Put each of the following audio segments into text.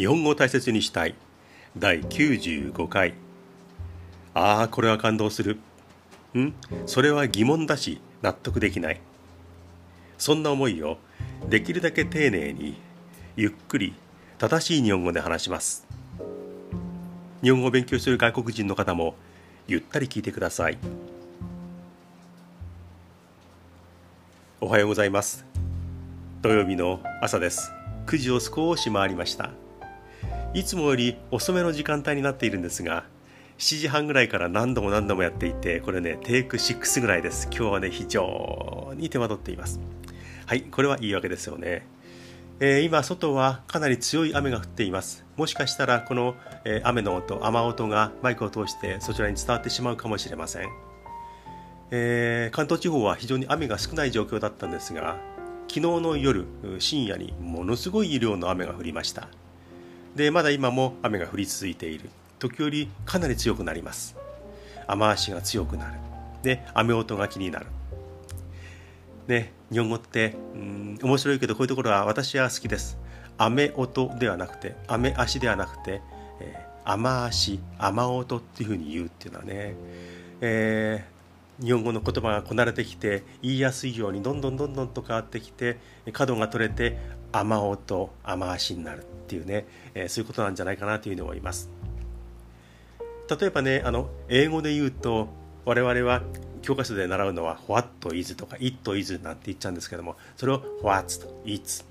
日本語を大切にしたい。第95回。ああこれは感動する。ん？それは疑問だし納得できない。そんな思いをできるだけ丁寧にゆっくり正しい日本語で話します。日本語を勉強する外国人の方もゆったり聞いてください。おはようございます。土曜日の朝です。9時を少し回りました。いつもより遅めの時間帯になっているんですが7時半ぐらいから何度も何度もやっていてこれねテイク6ぐらいです。今日はね非常に手間取っています。はいこれはいいわけですよね。えー、今外はかなり強い雨が降っています。もしかしたらこの、えー、雨の音雨音がマイクを通してそちらに伝わってしまうかもしれません、えー、関東地方は非常に雨が少ない状況だったんですが昨日の夜深夜にものすごい量の雨が降りました。でまだ今も雨が降り続いている。時折かなり強くなります。雨足が強くなる。で雨音が気になる。ね日本語ってうん面白いけどこういうところは私は好きです。雨音ではなくて雨足ではなくて、えー、雨足雨音っていうふうに言うっていうのはね、えー、日本語の言葉がこなれてきて言いやすいようにどんどんどんどんと変わってきて角が取れて雨音雨足になるっていうね、えー、そういうことなんじゃないかなというふうに思います。例えばねあの英語で言うと我々は教科書で習うのは What is とか It is なんて言っちゃうんですけどもそれを What と It's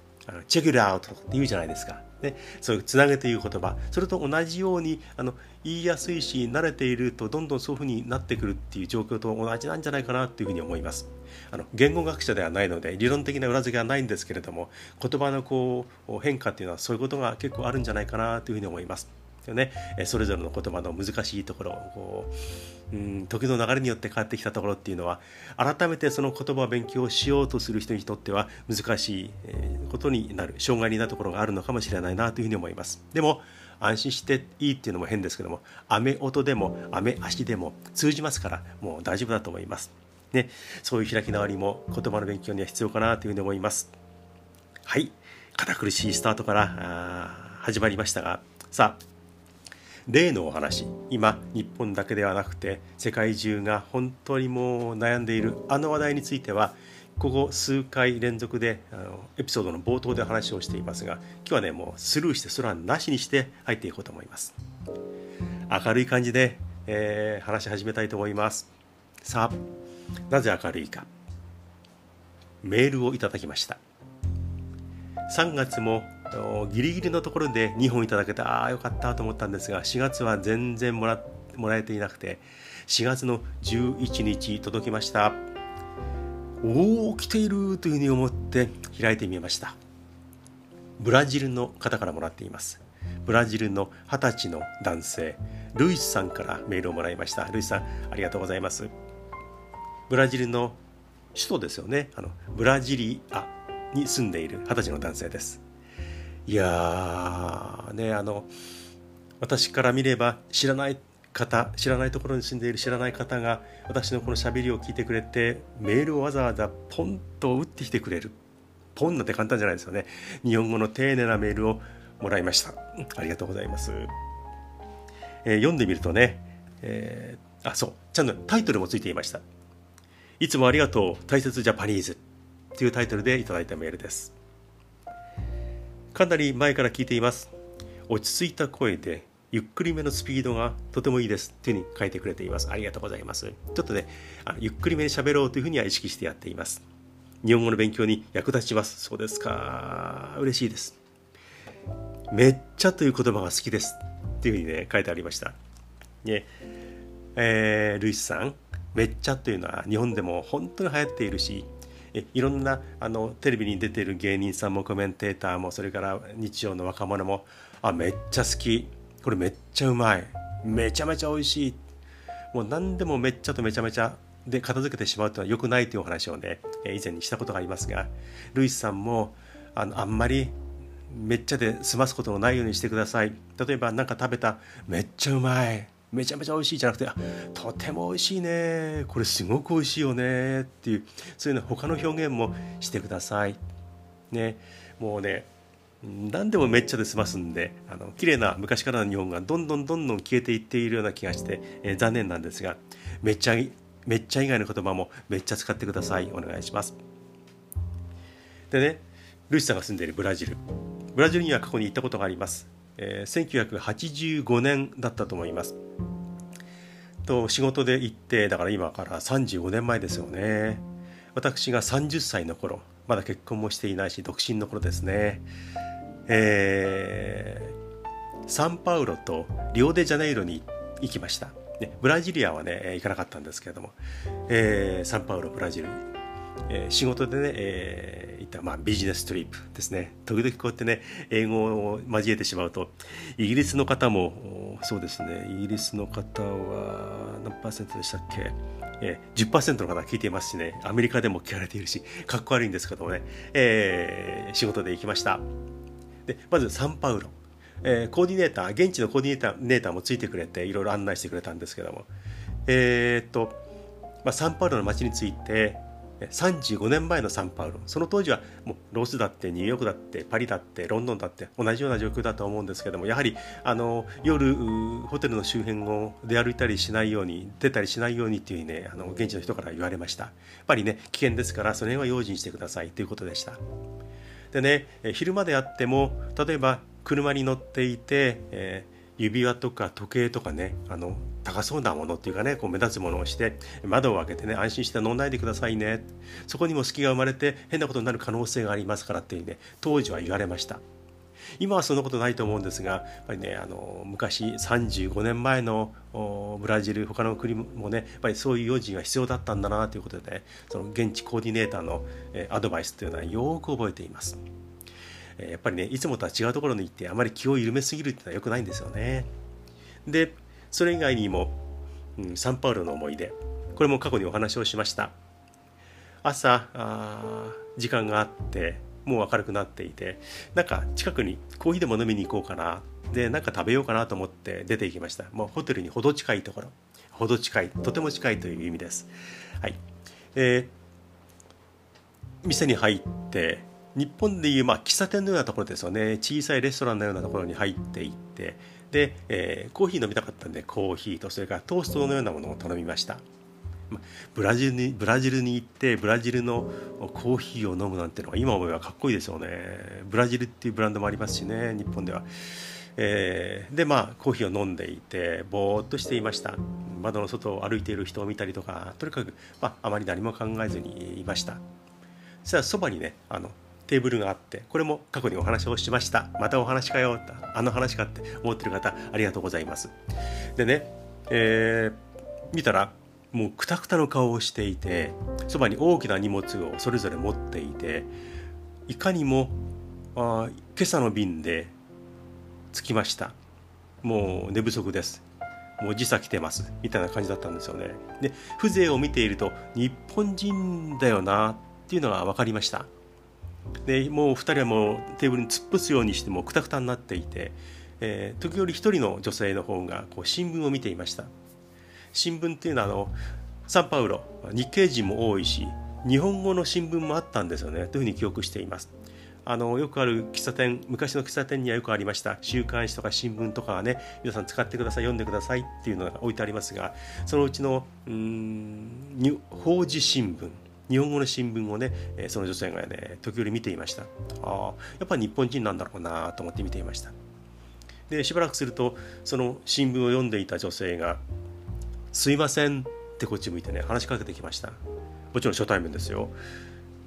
Check it out って言うじゃないですか。ね、そういうつなげて言う言葉。それと同じようにあの言いやすいし慣れているとどんどんそういうふうになってくるっていう状況と同じなんじゃないかなというふうに思います。あの言語学者ではないので理論的な裏付けはないんですけれども言葉のこう変化っていうのはそういうことが結構あるんじゃないかなというふうに思います。ね。それぞれの言葉の難しいところこう、うん、時の流れによって変わってきたところっていうのは改めてその言葉を勉強しようとする人にとっては難しいことになる障害になるところがあるのかもしれないなというふうに思います。でも安心していいっていうのも変ですけども雨音でも雨足でも通じますからもう大丈夫だと思います。ね、そういう開き直りも言葉の勉強には必要かなというふうに思います。はい。堅苦しいスタートから始まりましたが。さあ例のお話。今日本だけではなくて世界中が本当にもう悩んでいるあの話題についてはここ数回連続であのエピソードの冒頭で話をしていますが今日はねもうスルーしてそれはなしにして入っていこうと思います。明るい感じで、えー、話し始めたいと思います。さあなぜ明るいか。メールをいただきました。3月もギリギリのところで2本いただけてああよかったと思ったんですが4月は全然もらもらえていなくて4月の11日届きました。おお来ているというふうに思って開いてみました。ブラジルの方からもらっています。ブラジルの二十歳の男性ルイスさんからメールをもらいました。ルイスさんありがとうございます。ブラジルの首都ですよね。あのブラジリアに住んでいる二十歳の男性です。いやーねあの私から見れば知らない方知らないところに住んでいる知らない方が私のこのしゃべりを聞いてくれてメールをわざわざポンと打ってきてくれる。ポンなんて簡単じゃないですよね。日本語の丁寧なメールをもらいました。ありがとうございます、えー、読んでみるとね、えー、あそう。ちゃんとタイトルもついていました。いつもありがとう。大切ジャパニーズ。というタイトルでいただいたメールです。かなり前から聞いています。落ち着いた声でゆっくりめのスピードがとてもいいです。というふうに書いてくれています。ありがとうございます。ちょっとねあのゆっくりめに喋ろうというふうには意識してやっています。日本語の勉強に役立ちます。そうですか。嬉しいです。めっちゃという言葉が好きです。っていうふうにね書いてありました。ね。えー、ルイスさん。めっちゃというのは日本でも本当に流行っているしえいろんなあのテレビに出ている芸人さんもコメンテーターもそれから日曜の若者もあめっちゃ好き。これめっちゃうまい。めちゃめちゃ美味しい。もう何でもめっちゃとめちゃめちゃで片付けてしまうというのは良くないというお話をね以前にしたことがありますがルイスさんもあのあんまりめっちゃで済ますことのないようにしてください。例えば何か食べためっちゃうまい。めちゃめちゃ美味しいじゃなくてとても美味しいね。これすごく美味しいよね。っていうそういうの他の表現もしてください。ね。もうね何でもめっちゃで済ますんであの綺麗な昔からの日本がどんどんどんどん消えていっているような気がして、えー、残念なんですがめっちゃめっちゃ以外の言葉もめっちゃ使ってください。お願いします。でねルシさんが住んでいるブラジル。ブラジルには過去に行ったことがあります、えー、1985年だったと思います。と仕事で行ってだから今から35年前ですよね。私が30歳の頃まだ結婚もしていないし独身の頃ですね。えー、サンパウロとリオデジャネイロに行きました、ね、ブラジリアはね行かなかったんですけれども、えー、サンパウロブラジル。に、えー、仕事でね、えー、た、まあ、ビジネストリップですね。時々こうやってね英語を交えてしまうとイギリスの方もそうですね。イギリスの方は何パーセントでしたっけ？えー、10%の方が聞いていますしね、アメリカでも聞かれているし、かっこ悪いんですけどもね、えー、仕事で行きました。でまずサンパウロ、えー、コーディネーター現地のコーディネーターネーターもついてくれていろいろ案内してくれたんですけども。えー、っと、まあ、サンパウロの街について35年前のサンパウロその当時はもうロスだってニューヨークだってパリだってロンドンだって同じような状況だと思うんですけどもやはりあの夜ホテルの周辺を出歩いたりしないように出たりしないようにっていうねあの現地の人から言われましたやっぱりね危険ですからその辺は用心してくださいということでした。でね昼間であっても例えば車に乗っていて、えー、指輪とか時計とかねあの高そうなものっていうかねこう目立つものをして窓を開けてね安心して乗んないでくださいねそこにも隙が生まれて変なことになる可能性がありますからっていうね当時は言われました今はそんなことないと思うんですがやっぱりねあの昔35年前のブラジル他の国もねやっぱりそういう用心が必要だったんだなということで、ね、その現地コーディネーターのアドバイスというのはよく覚えています。やっぱりねいつもとは違うところに行ってあまり気を緩めすぎるっていうのは良くないんですよね。でそれ以外にも、うん、サンパウロの思い出。これも過去にお話をしました。朝あ時間があってもう明るくなっていてなんか近くにコーヒーでも飲みに行こうかな。でなんか食べようかなと思って出て行きました。もうホテルに程近いところ。程近いとても近いという意味です。はい。えー、店に入って日本でいう、まあ、喫茶店のようなところですよね。小さいレストランのようなところに入っていって。で、えー、コーヒー飲みたかったんでコーヒーとそれからトーストのようなものを頼みました。ブラジルにブラジルに行ってブラジルのコーヒーを飲むなんてのは今思えばかっこいいですよね。ブラジルっていうブランドもありますしね日本では、えー、でまあコーヒーを飲んでいてぼーっとしていました。窓の外を歩いている人を見たりとかとにかく、まあ、あまり何も考えずにいました。そしたらそばにねあのテーブルがあってこれも過去にお話をしました。またお話かよあの話かって思ってる方ありがとうございます。でね、えー、見たらもうくたくたの顔をしていてそばに大きな荷物をそれぞれ持っていていかにもあ今朝の便で着きました。もう寝不足です。もう時差来てます。みたいな感じだったんですよね。で風情を見ていると日本人だよなっていうのが分かりました。でもう2人はもうテーブルに突っ伏すようにしてもくたくたになっていて、えー、時折1人の女性の方がこう新聞を見ていました。新聞っていうのはあのサンパウロ日系人も多いし日本語の新聞もあったんですよね。というふうに記憶しています。あのよくある喫茶店昔の喫茶店にはよくありました。週刊誌とか新聞とかはね皆さん使ってください読んでくださいっていうのが置いてありますがそのうちのうん法事新聞。日本語の新聞をねその女性がね時折見ていました。ああやっぱり日本人なんだろうなと思って見ていました。でしばらくするとその新聞を読んでいた女性がすいませんってこっち向いてね話しかけてきました。もちろん初対面ですよ。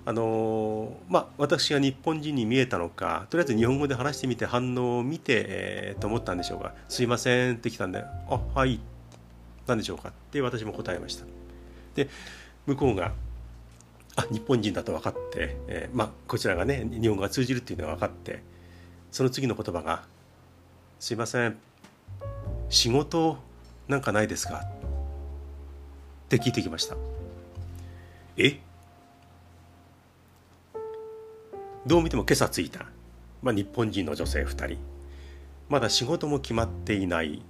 あのまあ私が日本人に見えたのかとりあえず日本語で話してみて反応を見て、えー、と思ったんでしょうが「すいません」って来たんで「あはい何でしょうか」って私も答えました。で向こうがあ日本人だと分かって、えー、まあこちらがね日本語が通じるっていうのが分かってその次の言葉が「すいません仕事なんかないですか?」って聞いてきました。え？どう見ても今朝着いた、まあ、日本人の女性2人。まだ仕事も決まっていない。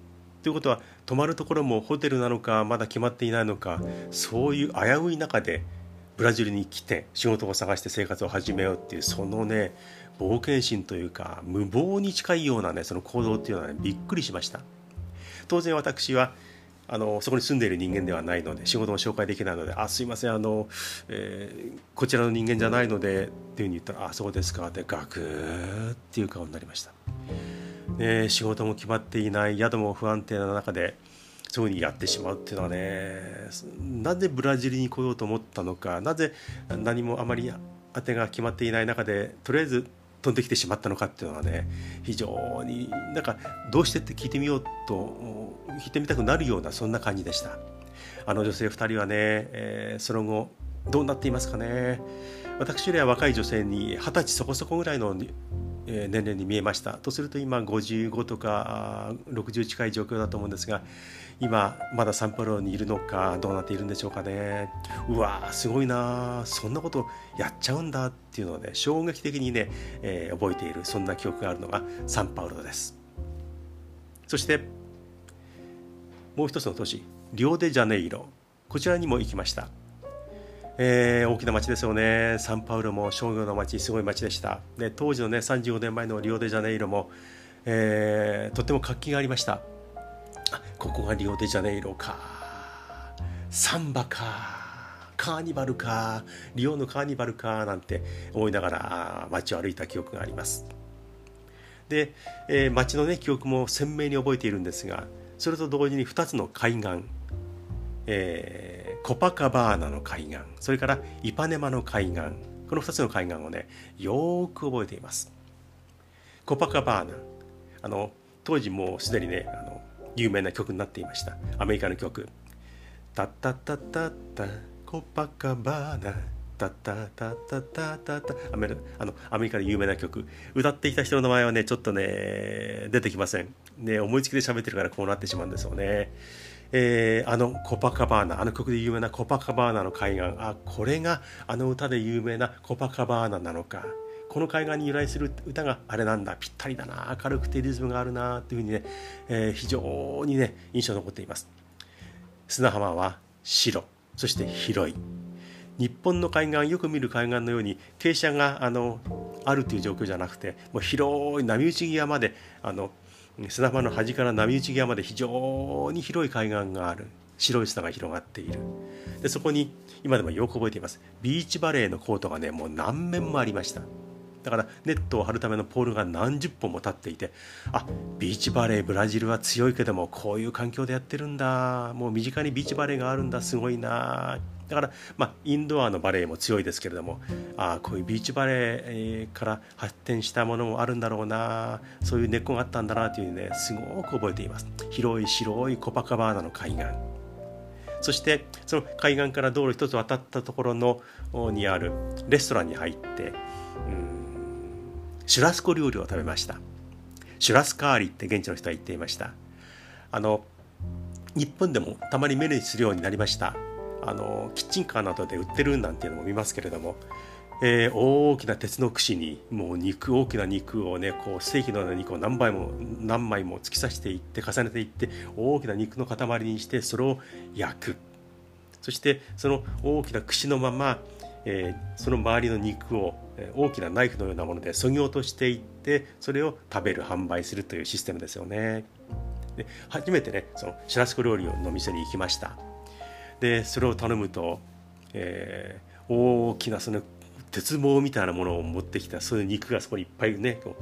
ということは泊まるところもホテルなのかまだ決まっていないのかそういう危うい中でブラジルに来て仕事を探して生活を始めようっていうそのね冒険心というか無謀に近いようなねその行動っていうのはねびっくりしました。当然私はあのそこに住んでいる人間ではないので仕事も紹介できないので「あすいませんあの、えー、こちらの人間じゃないので」っていうふうに言ったら「あそうですか」ってガクーっていう顔になりました、ね、仕事も決まっていない宿も不安定な中でそういうふうにやってしまうっていうのはねなぜブラジルに来ようと思ったのかなぜ何もあまり当てが決まっていない中でとりあえず飛んできてしまったのかっていうのはね非常になんかどうしてって聞いてみようと聞いてみたくなるようなそんな感じでした。あの女性2人はね、えー、その後どうなっていますかね。私よりは若い女性に二十歳そこそこぐらいの年齢に見えました。とすると今55とか60近い状況だと思うんですが今まだサンパウロにいるのかどうなっているんでしょうかね。うわすごいなそんなことやっちゃうんだっていうのをね衝撃的にね、えー、覚えているそんな記憶があるのがサンパウロです。そしてもう一つの都市リオデジャネイロこちらにも行きました。えー、大きな町ですよね。サンパウロも商業の町すごい町でした。で当時のね35年前のリオデジャネイロも、えー、とても活気がありました。ここがリオデジャネイロか。サンバか。カーニバルか。リオのカーニバルか。なんて思いながら街を歩いた記憶があります。で、えー、街のね記憶も鮮明に覚えているんですがそれと同時に2つの海岸、えー、コパカバーナの海岸それからイパネマの海岸この2つの海岸をねよく覚えています。コパカバーナあの当時もうすでにねあの有名な曲になっていました。アメリカの曲「タッタッタッタッタコパカバーナ」タッタッタッタッタッタッタアメあのアメリカで有名な曲。歌っていた人の名前はねちょっとね出てきません。ね思いつきで喋ってるからこうなってしまうんですよね。えー、あのコパカバーナあの曲で有名なコパカバーナの海岸。あこれがあの歌で有名なコパカバーナなのか。この海岸に由来する歌があれなんだ。ぴったりだな。明るくてリズムがあるなというふうにね、えー、非常にね印象に残っています。砂浜は白そして広い。日本の海岸よく見る海岸のように傾斜があのあるという状況じゃなくてもう広い波打ち際まであの砂浜の端から波打ち際まで非常に広い海岸がある。白い砂が広がっている。でそこに今でもよく覚えています。ビーチバレーのコートがねもう何面もありました。だからネットを張るためのポールが何十本も立っていてあビーチバレーブラジルは強いけどもこういう環境でやってるんだ。もう身近にビーチバレーがあるんだ。すごいなだから、まあ、インドアのバレーも強いですけれどもあこういうビーチバレーから発展したものもあるんだろうなそういう根っこがあったんだなというねすごく覚えています。広い白いコパカバーナの海岸。そしてその海岸から道路一つ渡ったところのにあるレストランに入ってシュラスコ料理を食べました。シュラスカーリって現地の人は言っていました。あの日本でもたまに目にするようになりました。あのキッチンカーなどで売ってるなんていうのも見ますけれども、えー、大きな鉄の串にもう肉大きな肉をねこうステーキのような肉を何倍も何枚も突き刺していって重ねていって大きな肉の塊にしてそれを焼く。そしてその大きな串のままえー、その周りの肉を大きなナイフのようなものでそぎ落としていってそれを食べる販売するというシステムですよね。で初めてねそのシラスコ料理の店に行きました。でそれを頼むと、えー、大きなその鉄棒みたいなものを持ってきたそういう肉がそこにいっぱいねこ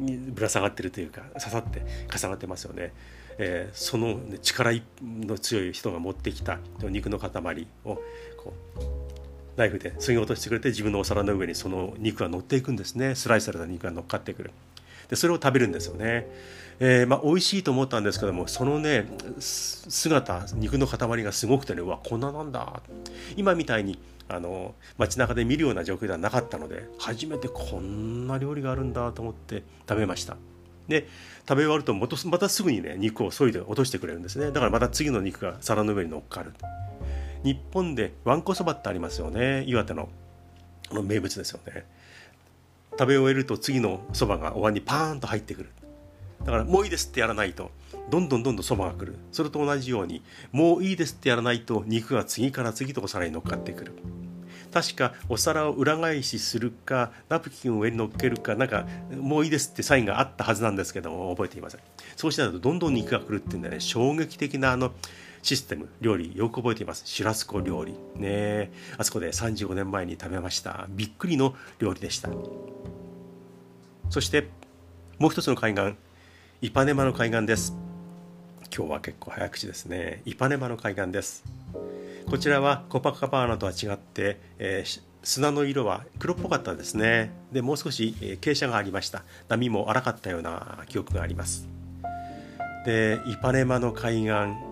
うぶら下がってるというか刺さって重なってますよね、えー、その、力の強い人が持ってきた肉の塊をこうナイフで削ぎ落としてくれて自分のお皿の上にその肉が乗っていくんですね。スライスされた肉が乗っかってくる。でそれを食べるんですよね、えー、まあ、美味しいと思ったんですけどもそのね姿肉の塊がすごくてねうわこんななんだ。今みたいにあの街中で見るような状況ではなかったので初めてこんな料理があるんだと思って食べました。で食べ終わるとまたすぐにね肉を削いで落としてくれるんですね。だからまた次の肉が皿の上に乗っかる。日本でわんこそばってありますよね。岩手のの名物ですよね。食べ終えると次のそばがお椀にパーンと入ってくる。だからもういいですってやらないと。どんどんどんどんそばが来る。それと同じようにもういいですってやらないと肉が次から次とお皿に乗っかってくる。確かお皿を裏返しするかナプキンを上に乗っけるかなんかもういいですってサインがあったはずなんですけども覚えていません。そうしないとどんどん肉が来るっていうのはね衝撃的なあのシステム料理よく覚えています。シュラスコ料理。ねあそこで35年前に食べました。びっくりの料理でした。そしてもう一つの海岸。イパネマの海岸です。今日は結構早口ですね。イパネマの海岸です。こちらはコパカバーナとは違って、えー、砂の色は黒っぽかったですね。でもう少し傾斜がありました。波も荒かったような記憶があります。でイパネマの海岸。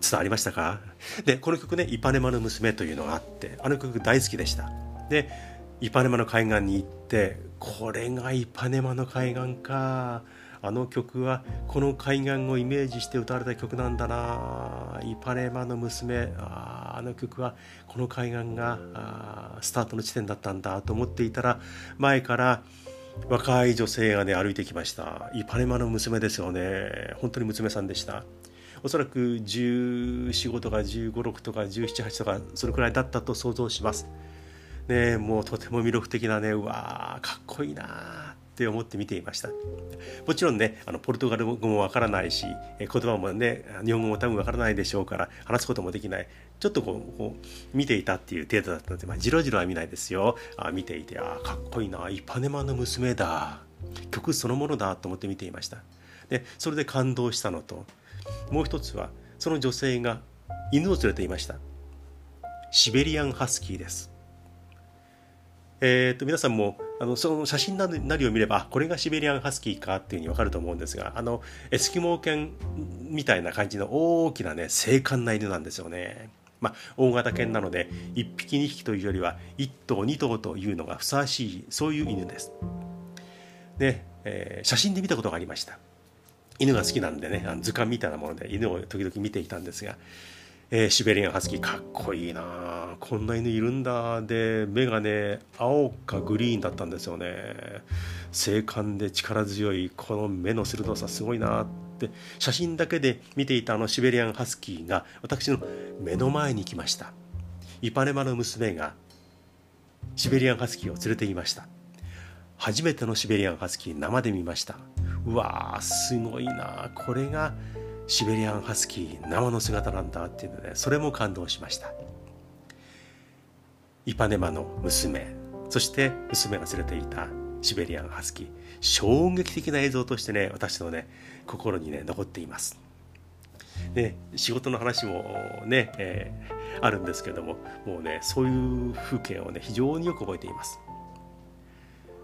伝わりましたか？でこの曲ね「イパネマの娘」というのがあってあの曲大好きでした。でイパネマの海岸に行ってこれがイパネマの海岸か。あの曲はこの海岸をイメージして歌われた曲なんだな。イパネマの娘ああの曲はこの海岸がスタートの地点だったんだと思っていたら前から若い女性がね歩いてきました。イパネマの娘ですよね。本当に娘さんでした。おそらく1415とか1516とか1718とかそれくらいだったと想像します。ねもうとても魅力的なねうわーかっこいいなって思って見ていました。もちろんねあのポルトガル語もわからないし言葉もね日本語も多分わからないでしょうから話すこともできない。ちょっとこうこう見ていたっていう程度だったので、まあ、じろじろは見ないですよ。あ見ていてあかっこいいな。イパネマの娘だ。曲そのものだと思って見ていました。でそれで感動したのともう一つはその女性が犬を連れていましたシベリアンハスキーですえー、と皆さんもあのその写真なりを見ればこれがシベリアンハスキーかっていうふうに分かると思うんですがあのエスキモー犬みたいな感じの大きなね精悍な犬なんですよね。まあ、大型犬なので1匹2匹というよりは1頭2頭というのがふさわしいそういう犬です。で、えー、写真で見たことがありました。犬が好きなんでねあの図鑑みたいなもので犬を時々見ていたんですがえー、シベリアンハスキーかっこいいなこんな犬いるんだで目がね青かグリーンだったんですよね。精悍で力強いこの目の鋭さすごいなって。写真だけで見ていたあのシベリアンハスキーが私の目の前に来ました。イパネマの娘がシベリアンハスキーを連れていました。初めてのシベリアンハスキー生で見ました。うわーすごいな。これがシベリアンハスキー生の姿なんだっていうのでそれも感動しました。イパネマの娘そして娘が連れていたシベリアンハスキー衝撃的な映像としてね私のね心にね残っています。ね、仕事の話もね、えー、あるんですけどももうねそういう風景をね非常によく覚えています、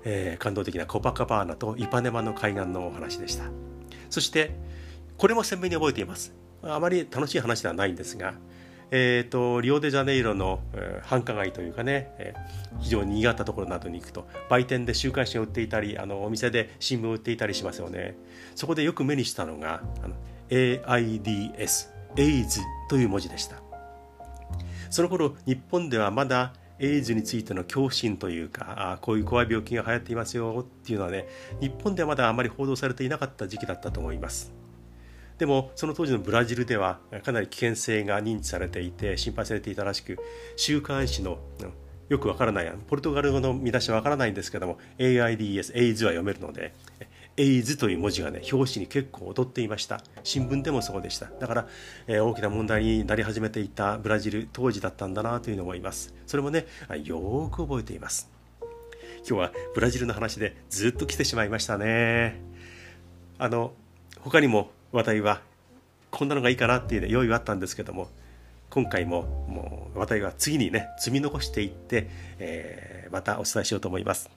えー、感動的なコパカバーナとイパネマの海岸のお話でした。そしてこれも鮮明に覚えています。あまり楽しい話ではないんですが、えーと、リオデジャネイロの、えー、繁華街というかね、えー、非常に賑わったところなどに行くと売店で週刊誌を売っていたりあのお店で新聞を売っていたりしますよね。そこでよく目にしたのがあの AIDS エイズという文字でした。その頃日本ではまだエイズについての恐怖心というかあこういう怖い病気が流行っていますよっていうのはね日本ではまだあまり報道されていなかった時期だったと思います。でもその当時のブラジルではかなり危険性が認知されていて心配されていたらしく週刊誌のよくわからないポルトガル語の見出しはわからないんですけども AIDS、AIDS は読めるのでエイズという文字がね表紙に結構踊っていました。新聞でもそうでした。だから、えー、大きな問題になり始めていたブラジル当時だったんだなというのを思います。それもねよく覚えています。今日はブラジルの話でずっと来てしまいましたね。あの他にも話題はこんなのがいいかなっていう、ね、用意はあったんですけども今回ももう話題は次にね積み残していって、えー、またお伝えしようと思います。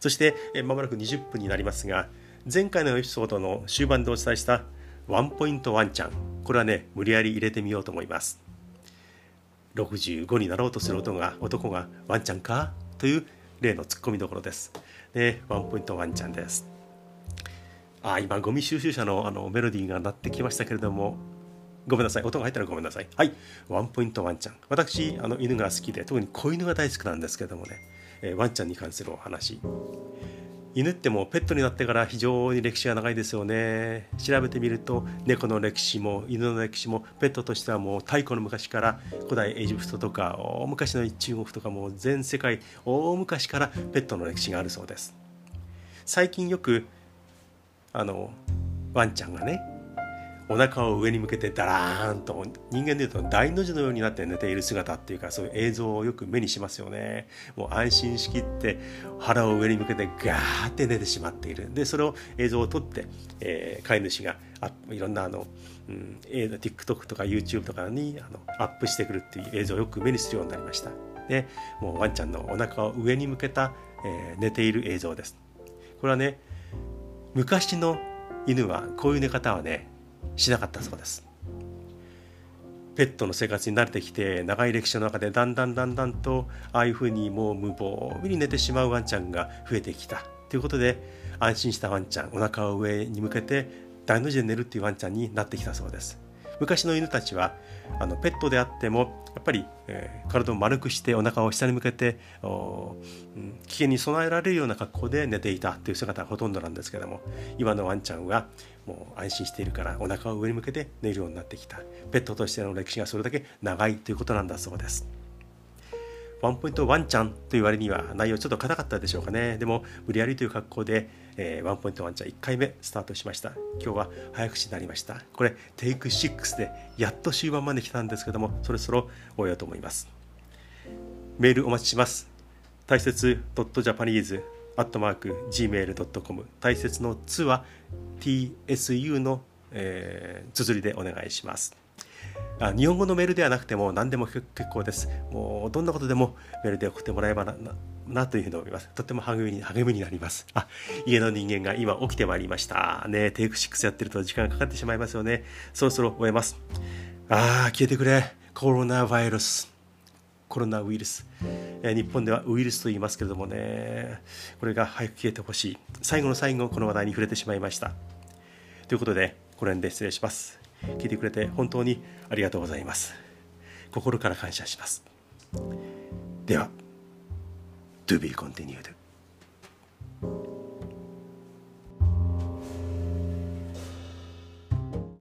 そしてまもなく20分になりますが前回のエピソードの終盤でお伝えしたワンポイントワンちゃん。これはね無理やり入れてみようと思います。65になろうとする男が男がワンちゃんか？という例のツッコミどころです。でワンポイントワンちゃんです。あ今ゴミ収集車のあのメロディーが鳴ってきましたけれども。ごめんなさい。音が入ったらごめんなさい。はい。ワンポイントワンちゃん。私あの犬が好きで特に子犬が大好きなんですけどもね、えー、ワンちゃんに関するお話。犬ってもペットになってから非常に歴史が長いですよね。調べてみると猫の歴史も犬の歴史もペットとしてはもう太古の昔から古代エジプトとか大昔の中国とかも全世界大昔からペットの歴史があるそうです。最近よくあのワンちゃんがねお腹を上に向けてダラーンと人間でいうと大の字のようになって寝ている姿っていうかそういう映像をよく目にしますよね。もう安心しきって腹を上に向けてガーって寝てしまっている。でそれを映像を撮って、えー、飼い主があいろんなあの、うん、TikTok とか YouTube とかにあのアップしてくるっていう映像をよく目にするようになりました。でもうワンちゃんのお腹を上に向けた、えー、寝ている映像です。これはね昔の犬はこういう寝方はねしなかったそうです。ペットの生活に慣れてきて長い歴史の中でだんだんだんだんとああいうふうにもう無防備に寝てしまうワンちゃんが増えてきた。ということで安心したワンちゃんお腹を上に向けて大の字で寝るっていうワンちゃんになってきたそうです。昔の犬たちはあのペットであってもやっぱり、えー、体を丸くしてお腹を下に向けて、うん、危険に備えられるような格好で寝ていたという姿がほとんどなんですけども今のワンちゃんはもう安心しているからお腹を上に向けて寝るようになってきた。ペットとしての歴史がそれだけ長いということなんだそうです。ワンポイントワンちゃんと言われには内容ちょっと硬かったでしょうかね。でも無理やりという格好で、えー、ワンポイントワンちゃん1回目スタートしました。今日は早口になりました。これテイク6でやっと終盤まで来たんですけどもそろそろ終えようと思います。メールお待ちします。大切 .japanese アットマーク gmail.com 大切の「つ」は TSU の、えー、綴りでお願いします。あ日本語のメールではなくても何でも結構です。もうどんなことでもメールで送ってもらえばななというふうに思います。とても励みに励みになります。あ家の人間が今起きてまいりました。ねテイク6やってると時間がかかってしまいますよね。そろそろ終えます。ああ消えてくれ。コロナウイルス。コロナウイルス、え、日本ではウイルスと言いますけれどもね。これが早く消えてほしい。最後の最後この話題に触れてしまいました。ということでこの辺で失礼します。聞いてくれて本当にありがとうございます。心から感謝します。では。to be continued.